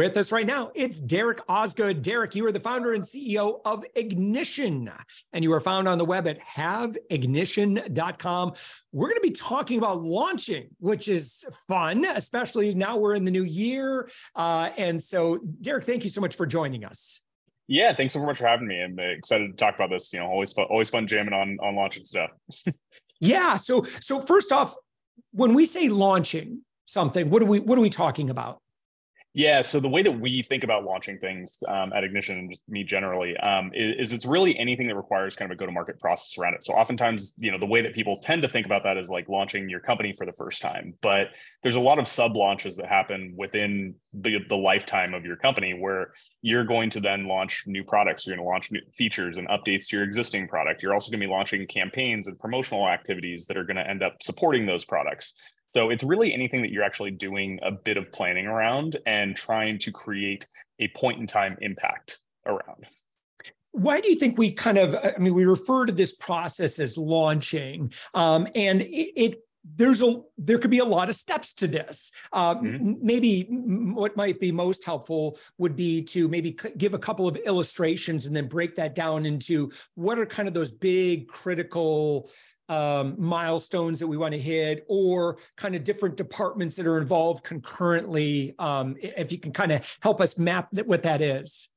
With us right now, it's Derek Osgood. Derek, you are the founder and CEO of Ignition, and you are found on the web at haveignition.com. We're going to be talking about launching, which is fun, especially now we're in the new year. Uh, and so, Derek, thank you so much for joining us. Yeah, thanks so much for having me. I'm excited to talk about this. You know, always fun, always fun jamming on on launching stuff. yeah. So, so first off, when we say launching something, what are we what are we talking about? Yeah, so the way that we think about launching things um, at Ignition and me generally um, is, is, it's really anything that requires kind of a go-to-market process around it. So oftentimes, you know, the way that people tend to think about that is like launching your company for the first time. But there's a lot of sub launches that happen within the, the lifetime of your company where you're going to then launch new products. You're going to launch new features and updates to your existing product. You're also going to be launching campaigns and promotional activities that are going to end up supporting those products. So it's really anything that you're actually doing a bit of planning around and trying to create a point in time impact around. Why do you think we kind of, I mean, we refer to this process as launching, um, and it, it there's a there could be a lot of steps to this uh, mm-hmm. maybe what might be most helpful would be to maybe give a couple of illustrations and then break that down into what are kind of those big critical um, milestones that we want to hit or kind of different departments that are involved concurrently um, if you can kind of help us map that, what that is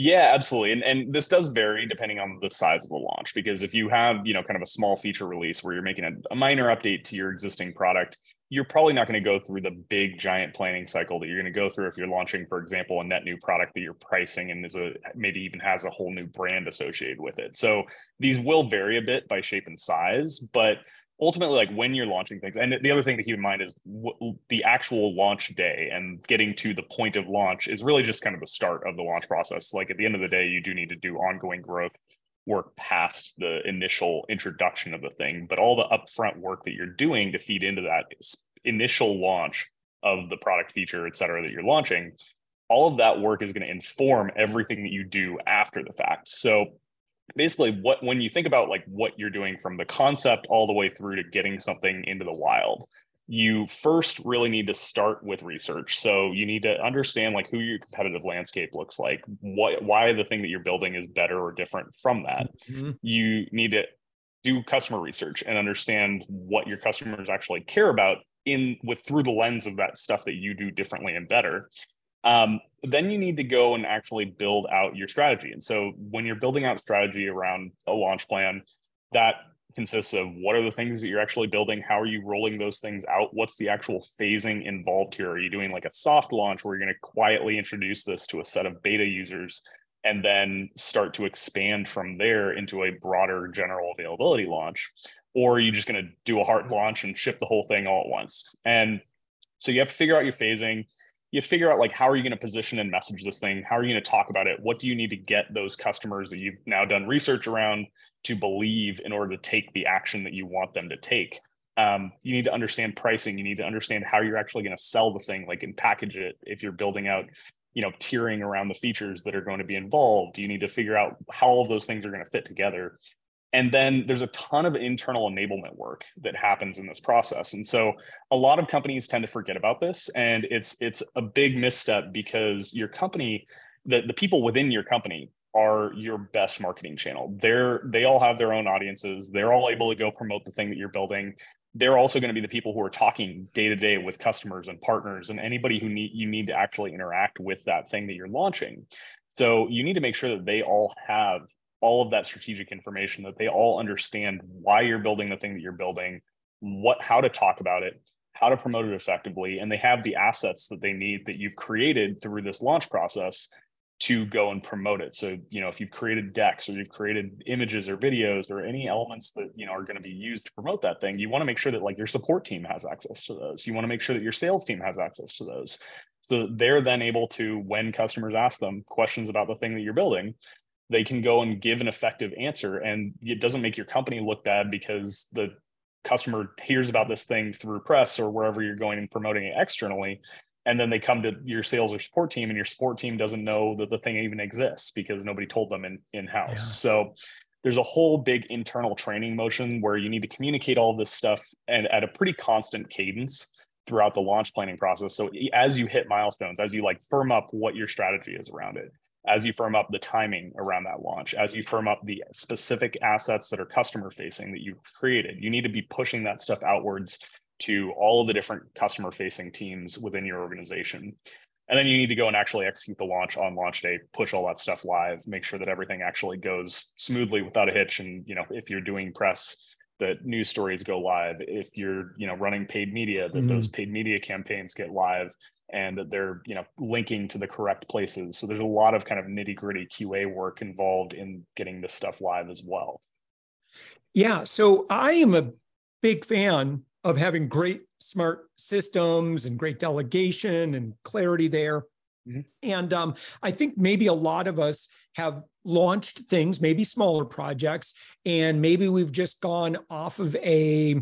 yeah, absolutely. And and this does vary depending on the size of the launch because if you have, you know, kind of a small feature release where you're making a, a minor update to your existing product, you're probably not going to go through the big giant planning cycle that you're going to go through if you're launching, for example, a net new product that you're pricing and is a maybe even has a whole new brand associated with it. So these will vary a bit by shape and size, but ultimately like when you're launching things and the other thing to keep in mind is w- the actual launch day and getting to the point of launch is really just kind of the start of the launch process like at the end of the day you do need to do ongoing growth work past the initial introduction of the thing but all the upfront work that you're doing to feed into that initial launch of the product feature et cetera that you're launching all of that work is going to inform everything that you do after the fact. So basically what when you think about like what you're doing from the concept all the way through to getting something into the wild you first really need to start with research so you need to understand like who your competitive landscape looks like what why the thing that you're building is better or different from that mm-hmm. you need to do customer research and understand what your customers actually care about in with through the lens of that stuff that you do differently and better um, then you need to go and actually build out your strategy. And so when you're building out strategy around a launch plan, that consists of what are the things that you're actually building? How are you rolling those things out? What's the actual phasing involved here? Are you doing like a soft launch where you're going to quietly introduce this to a set of beta users and then start to expand from there into a broader general availability launch? Or are you just going to do a hard launch and ship the whole thing all at once? And so you have to figure out your phasing you figure out like how are you going to position and message this thing? How are you going to talk about it? What do you need to get those customers that you've now done research around to believe in order to take the action that you want them to take? Um, you need to understand pricing. You need to understand how you're actually going to sell the thing like and package it if you're building out you know tiering around the features that are going to be involved. You need to figure out how all of those things are going to fit together and then there's a ton of internal enablement work that happens in this process. And so a lot of companies tend to forget about this and it's it's a big misstep because your company the, the people within your company are your best marketing channel. They're they all have their own audiences. They're all able to go promote the thing that you're building. They're also going to be the people who are talking day to day with customers and partners and anybody who need you need to actually interact with that thing that you're launching. So you need to make sure that they all have all of that strategic information that they all understand why you're building the thing that you're building what how to talk about it how to promote it effectively and they have the assets that they need that you've created through this launch process to go and promote it. So you know if you've created decks or you've created images or videos or any elements that you know are going to be used to promote that thing you want to make sure that like your support team has access to those. You want to make sure that your sales team has access to those. So they're then able to when customers ask them questions about the thing that you're building they can go and give an effective answer and it doesn't make your company look bad because the customer hears about this thing through press or wherever you're going and promoting it externally and then they come to your sales or support team and your support team doesn't know that the thing even exists because nobody told them in in house yeah. so there's a whole big internal training motion where you need to communicate all this stuff and at a pretty constant cadence throughout the launch planning process so as you hit milestones as you like firm up what your strategy is around it as you firm up the timing around that launch, as you firm up the specific assets that are customer facing that you've created, you need to be pushing that stuff outwards to all of the different customer facing teams within your organization. And then you need to go and actually execute the launch on launch day, push all that stuff live, make sure that everything actually goes smoothly without a hitch. And, you know, if you're doing press, that news stories go live. If you're, you know, running paid media, that mm-hmm. those paid media campaigns get live and that they're you know linking to the correct places. So there's a lot of kind of nitty gritty qa work involved in getting this stuff live as well. Yeah so i am a big fan of having great smart systems and great delegation and clarity there. Mm-hmm. and um, i think maybe a lot of us have launched things maybe smaller projects and maybe we've just gone off of a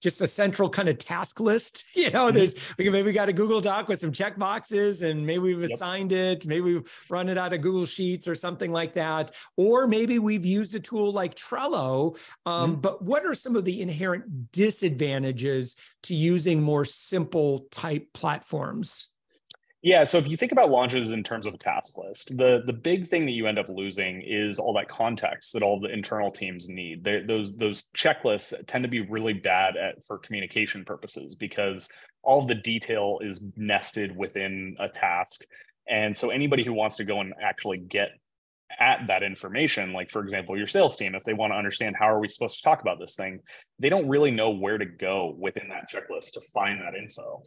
just a central kind of task list. You know, mm-hmm. there's we can maybe got a Google Doc with some check boxes, and maybe we've yep. assigned it, maybe we've run it out of Google Sheets or something like that, or maybe we've used a tool like Trello. Um, mm-hmm. But what are some of the inherent disadvantages to using more simple type platforms? Yeah, so if you think about launches in terms of a task list, the the big thing that you end up losing is all that context that all the internal teams need. They, those those checklists tend to be really bad at for communication purposes because all the detail is nested within a task, and so anybody who wants to go and actually get at that information like for example your sales team if they want to understand how are we supposed to talk about this thing they don't really know where to go within that checklist to find that info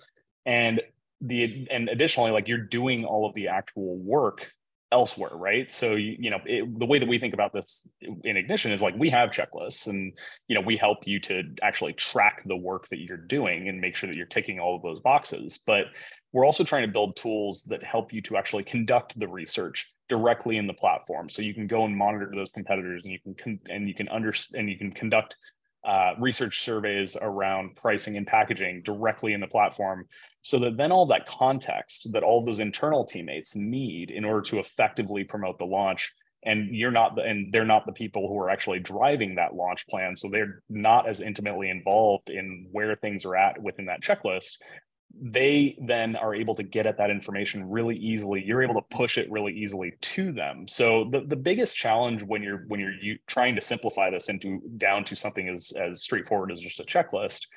and the and additionally like you're doing all of the actual work elsewhere right? So you, you know it, the way that we think about this in ignition is like we have checklists and you know we help you to actually track the work that you're doing and make sure that you're ticking all of those boxes. But we're also trying to build tools that help you to actually conduct the research directly in the platform. So you can go and monitor those competitors and you can con- and you can understand and you can conduct uh, research surveys around pricing and packaging directly in the platform so that then all that context that all those internal teammates need in order to effectively promote the launch and you're not the, and they're not the people who are actually driving that launch plan. So they're not as intimately involved in where things are at within that checklist they then are able to get at that information really easily. You're able to push it really easily to them. So the, the biggest challenge when you're when you're you, trying to simplify this into down to something as as straightforward as just a checklist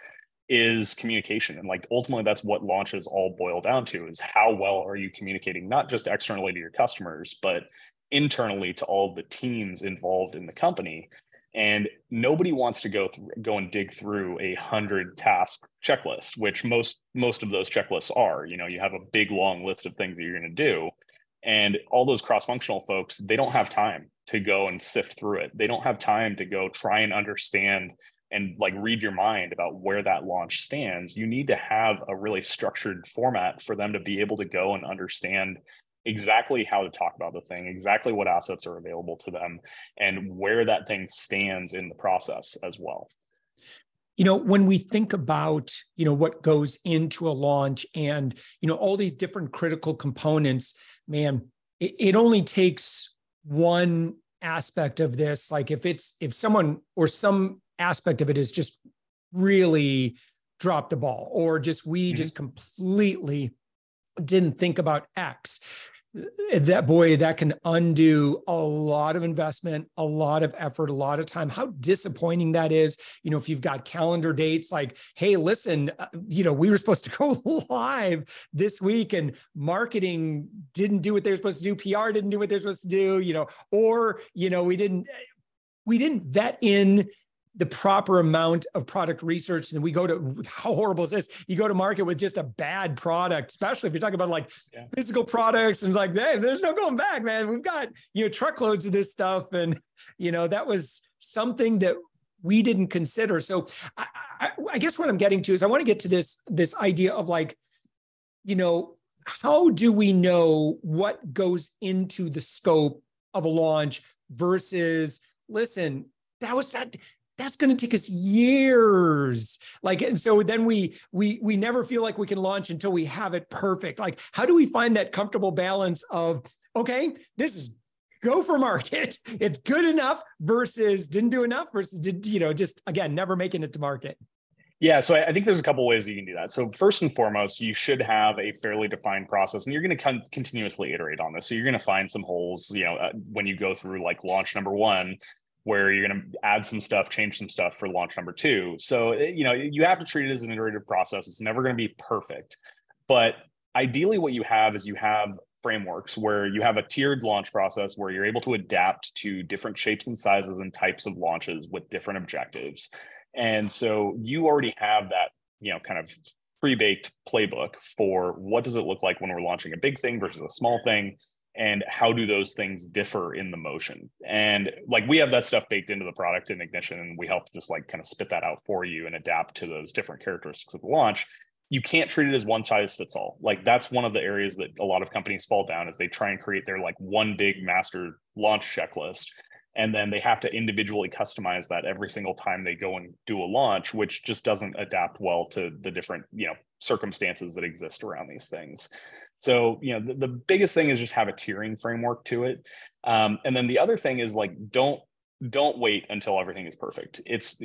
is communication. And like ultimately that's what launches all boil down to is how well are you communicating not just externally to your customers but internally to all the teams involved in the company and nobody wants to go through go and dig through a hundred task checklist which most most of those checklists are. You know you have a big long list of things that you're going to do. And all those cross functional folks they don't have time to go and sift through it. They don't have time to go try and understand and like read your mind about where that launch stands. You need to have a really structured format for them to be able to go and understand exactly how to talk about the thing, exactly what assets are available to them, and where that thing stands in the process as well. You know, when we think about, you know, what goes into a launch and, you know, all these different critical components, man, it, it only takes one aspect of this. Like if it's, if someone or some aspect of it is just really dropped the ball or just we mm-hmm. just completely didn't think about X that boy that can undo a lot of investment a lot of effort a lot of time. How disappointing that is you know if you've got calendar dates like hey listen uh, you know we were supposed to go live this week and marketing didn't do what they were supposed to do pr didn't do what they're supposed to do you know or you know we didn't we didn't vet in the proper amount of product research and we go to how horrible is. This you go to market with just a bad product especially if you're talking about like yeah. physical products and like hey there's no going back man. We've got you know truckloads of this stuff. And you know that was something that we didn't consider. So I, I, I guess what i'm getting to is i want to get to this this idea of like you know how do we know what goes into the scope of a launch versus listen that was that that's going to take us years like and so then we we we never feel like we can launch until we have it perfect like how do we find that comfortable balance of okay this is go for market it's good enough versus didn't do enough versus did you know just again never making it to market yeah, so I think there's a couple ways you can do that. So first and foremost, you should have a fairly defined process, and you're going to con- continuously iterate on this. So you're going to find some holes, you know, uh, when you go through like launch number one, where you're going to add some stuff, change some stuff for launch number two. So, eh, you know, you have to treat it as an iterative process. It's never going to be perfect. But ideally, what you have is you have frameworks where you have a tiered launch process where you're able to adapt to different shapes and sizes and types of launches with different objectives. And so you already have that, you know, kind of pre-baked playbook for what does it look like when we're launching a big thing versus a small thing and how do those things differ in the motion? And like we have that stuff baked into the product in ignition and we help just like kind of spit that out for you and adapt to those different characteristics of the launch. You can't treat it as one size fits all. Like that's one of the areas that a lot of companies fall down is they try and create their like one big master launch checklist and then they have to individually customize that every single time they go and do a launch which just doesn't adapt well to the different you know circumstances that exist around these things so, you know, the, the biggest thing is just have a tiering framework to it. Um, and then the other thing is like, don't don't wait until everything is perfect. It's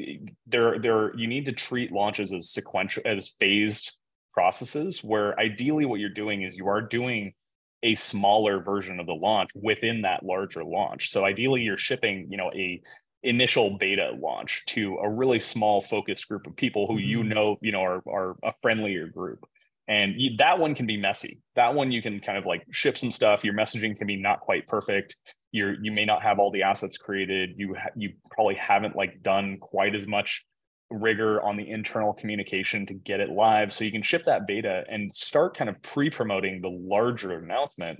there, there, you need to treat launches as sequential, as phased processes where ideally what you're doing is you are doing a smaller version of the launch within that larger launch. So ideally you're shipping, you know, a initial beta launch to a really small focused group of people who you mm-hmm. know, you know, are, are a friendlier group. And you, that one can be messy. That one you can kind of like ship some stuff. Your messaging can be not quite perfect. You're you may not have all the assets created. You ha- you probably haven't like done quite as much rigor on the internal communication to get it live. So you can ship that beta and start kind of pre-promoting the larger announcement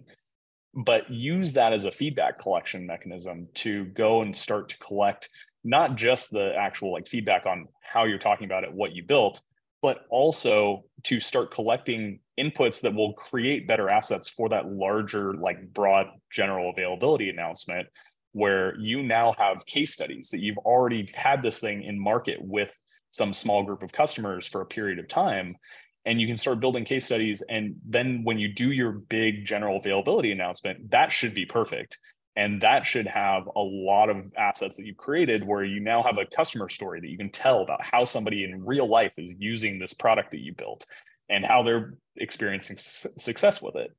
but use that as a feedback collection mechanism to go and start to collect not just the actual like feedback on how you're talking about it what you built but also to start collecting inputs that will create better assets for that larger, like broad general availability announcement, where you now have case studies that you've already had this thing in market with some small group of customers for a period of time. And you can start building case studies. And then when you do your big general availability announcement, that should be perfect and that should have a lot of assets that you've created where you now have a customer story that you can tell about how somebody in real life is using this product that you built and how they're experiencing success with it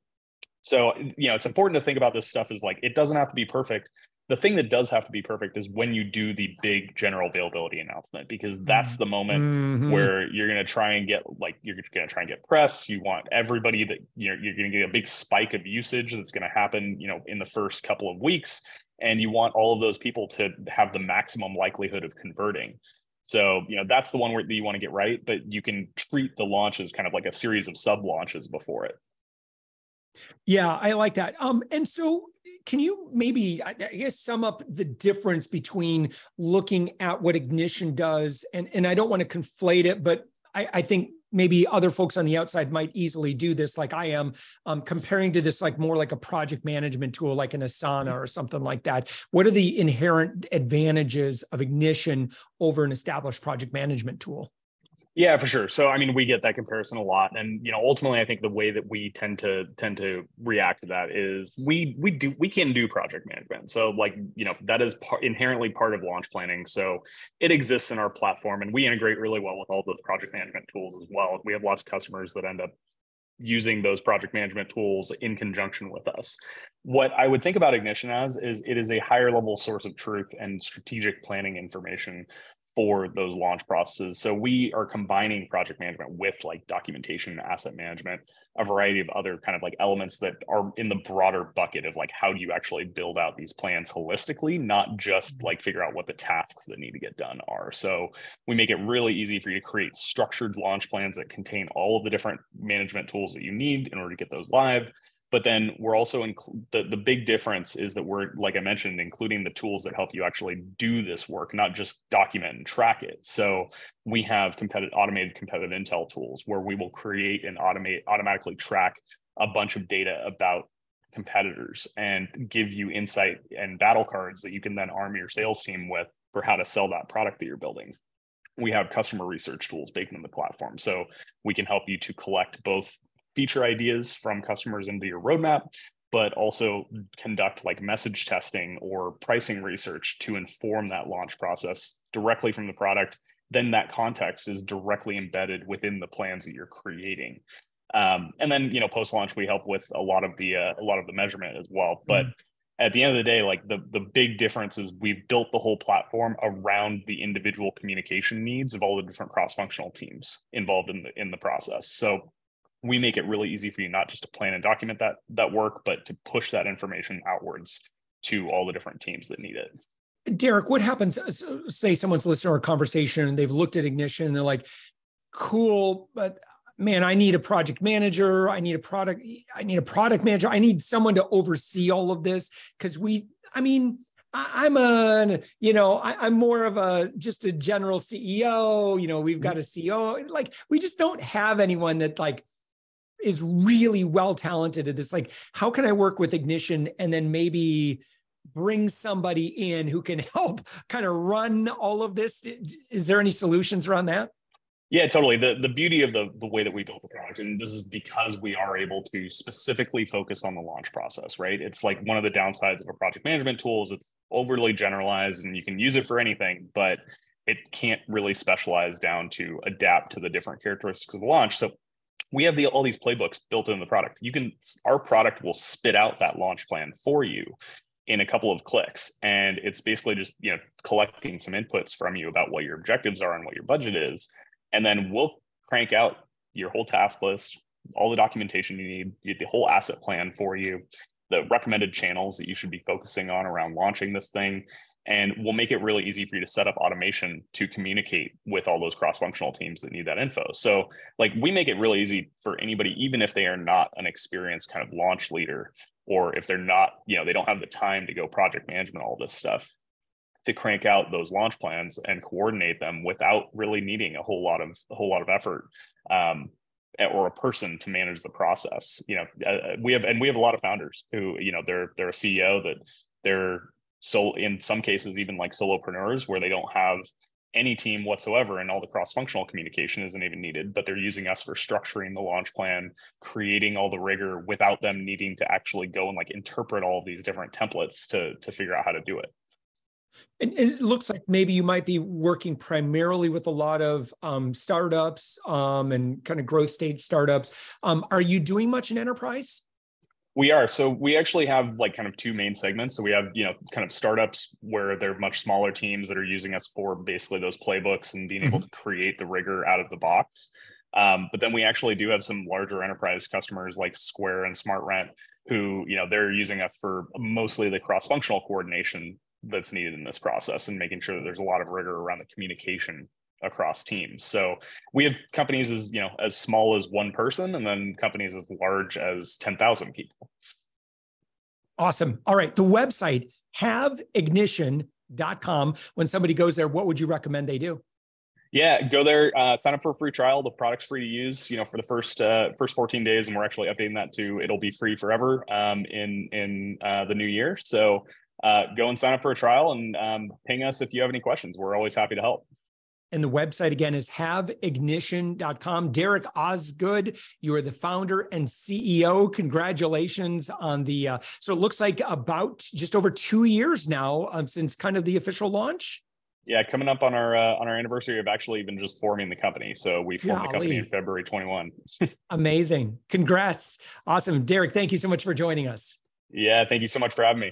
so you know it's important to think about this stuff as like it doesn't have to be perfect the thing that does have to be perfect is when you do the big general availability announcement because that's the moment mm-hmm. where you're going to try and get like you're going to try and get press you want everybody that you're, you're going to get a big spike of usage that's going to happen you know in the first couple of weeks and you want all of those people to have the maximum likelihood of converting so you know that's the one where that you want to get right but you can treat the launch as kind of like a series of sub launches before it yeah, I like that. Um, and so can you maybe I guess sum up the difference between looking at what ignition does and and I don't want to conflate it, but I, I think maybe other folks on the outside might easily do this like I am, um, comparing to this like more like a project management tool like an Asana or something like that. What are the inherent advantages of Ignition over an established project management tool? Yeah, for sure. So I mean, we get that comparison a lot, and you know, ultimately, I think the way that we tend to tend to react to that is we we do we can do project management. So like you know, that is par- inherently part of launch planning. So it exists in our platform, and we integrate really well with all those project management tools as well. We have lots of customers that end up using those project management tools in conjunction with us. What I would think about Ignition as is it is a higher level source of truth and strategic planning information for those launch processes. So we are combining project management with like documentation, asset management, a variety of other kind of like elements that are in the broader bucket of like how do you actually build out these plans holistically, not just mm-hmm. like figure out what the tasks that need to get done are. So we make it really easy for you to create structured launch plans that contain all of the different management tools that you need in order to get those live but then we're also in the, the big difference is that we're like i mentioned including the tools that help you actually do this work not just document and track it. So we have competitive automated competitive intel tools where we will create and automate automatically track a bunch of data about competitors and give you insight and battle cards that you can then arm your sales team with for how to sell that product that you're building. We have customer research tools baked in the platform. So we can help you to collect both feature ideas from customers into your roadmap, but also conduct like message testing or pricing research to inform that launch process directly from the product. Then that context is directly embedded within the plans that you're creating. Um, and then you know post launch we help with a lot of the uh, a lot of the measurement as well. But mm at the end of the day, like the the big difference is we've built the whole platform around the individual communication needs of all the different cross functional teams involved in the in the process. So we make it really easy for you not just to plan and document that that work but to push that information outwards to all the different teams that need it derek what happens uh, say someone's listening to our conversation and they've looked at ignition and they're like cool but man i need a project manager i need a product i need a product manager i need someone to oversee all of this because we i mean I'm a, you know, I, am more of a just a general CEO. You know, we've mm-hmm. got a CEO. Like, we just don't have anyone that like is really well talented at this. Like, how can I work with Ignition and then maybe bring somebody in who can help kind of run all of this? Is there any solutions around that? Yeah, totally. The the beauty of the the way that we built the product, and this is because we are able to specifically focus on the launch process, right? It's like one of the downsides of a project management tool is it's overly generalized and you can use it for anything, but it can't really specialize down to adapt to the different characteristics of the launch. So we have the, all these playbooks built in the product. You can, our product will spit out that launch plan for you in a couple of clicks. And it's basically just, you know, collecting some inputs from you about what your objectives are and what your budget is. And then we'll crank out your whole task list, all the documentation you need, the whole asset plan for you, the recommended channels that you should be focusing on around launching this thing, and we'll make it really easy for you to set up automation to communicate with all those cross-functional teams that need that info. So like we make it really easy for anybody even if they are not an experienced kind of launch leader or if they're not you know they don't have the time to go project management all this stuff to crank out those launch plans and coordinate them without really needing a whole lot of a whole lot of effort um, or a person to manage the process. You know uh, we have and we have a lot of founders who you know they're they're a ceo that they're so in some cases even like solopreneurs where they don't have any team whatsoever and all the cross-functional communication isn't even needed but they're using us for structuring the launch plan creating all the rigor without them needing to actually go and like interpret all these different templates to to figure out how to do it and it looks like maybe you might be working primarily with a lot of um, startups um, and kind of growth stage startups. Um, are you doing much in enterprise? We are. So we actually have like kind of two main segments. So we have, you know, kind of startups where they're much smaller teams that are using us for basically those playbooks and being mm-hmm. able to create the rigor out of the box. Um, but then we actually do have some larger enterprise customers like Square and SmartRent who, you know, they're using us for mostly the cross-functional coordination that's needed in this process and making sure that there's a lot of rigor around the communication across teams. So we have companies as, you know, as small as one person and then companies as large as 10,000 people. Awesome. All right. The website haveignition.com. When somebody goes there, what would you recommend they do? Yeah, go there, uh, sign up for a free trial. The product's free to use, you know, for the first uh, first 14 days, and we're actually updating that to it'll be free forever um, in in uh, the new year. So uh, go and sign up for a trial and um, ping us if you have any questions. We're always happy to help. And the website again is haveignition.com. Derek Osgood, you are the founder and CEO. Congratulations on the, uh, so it looks like about just over two years now um, since kind of the official launch. Yeah, coming up on our uh, on our anniversary of actually even just forming the company. So we formed Golly. the company in February 21. Amazing. Congrats. Awesome. Derek, thank you so much for joining us. Yeah, thank you so much for having me.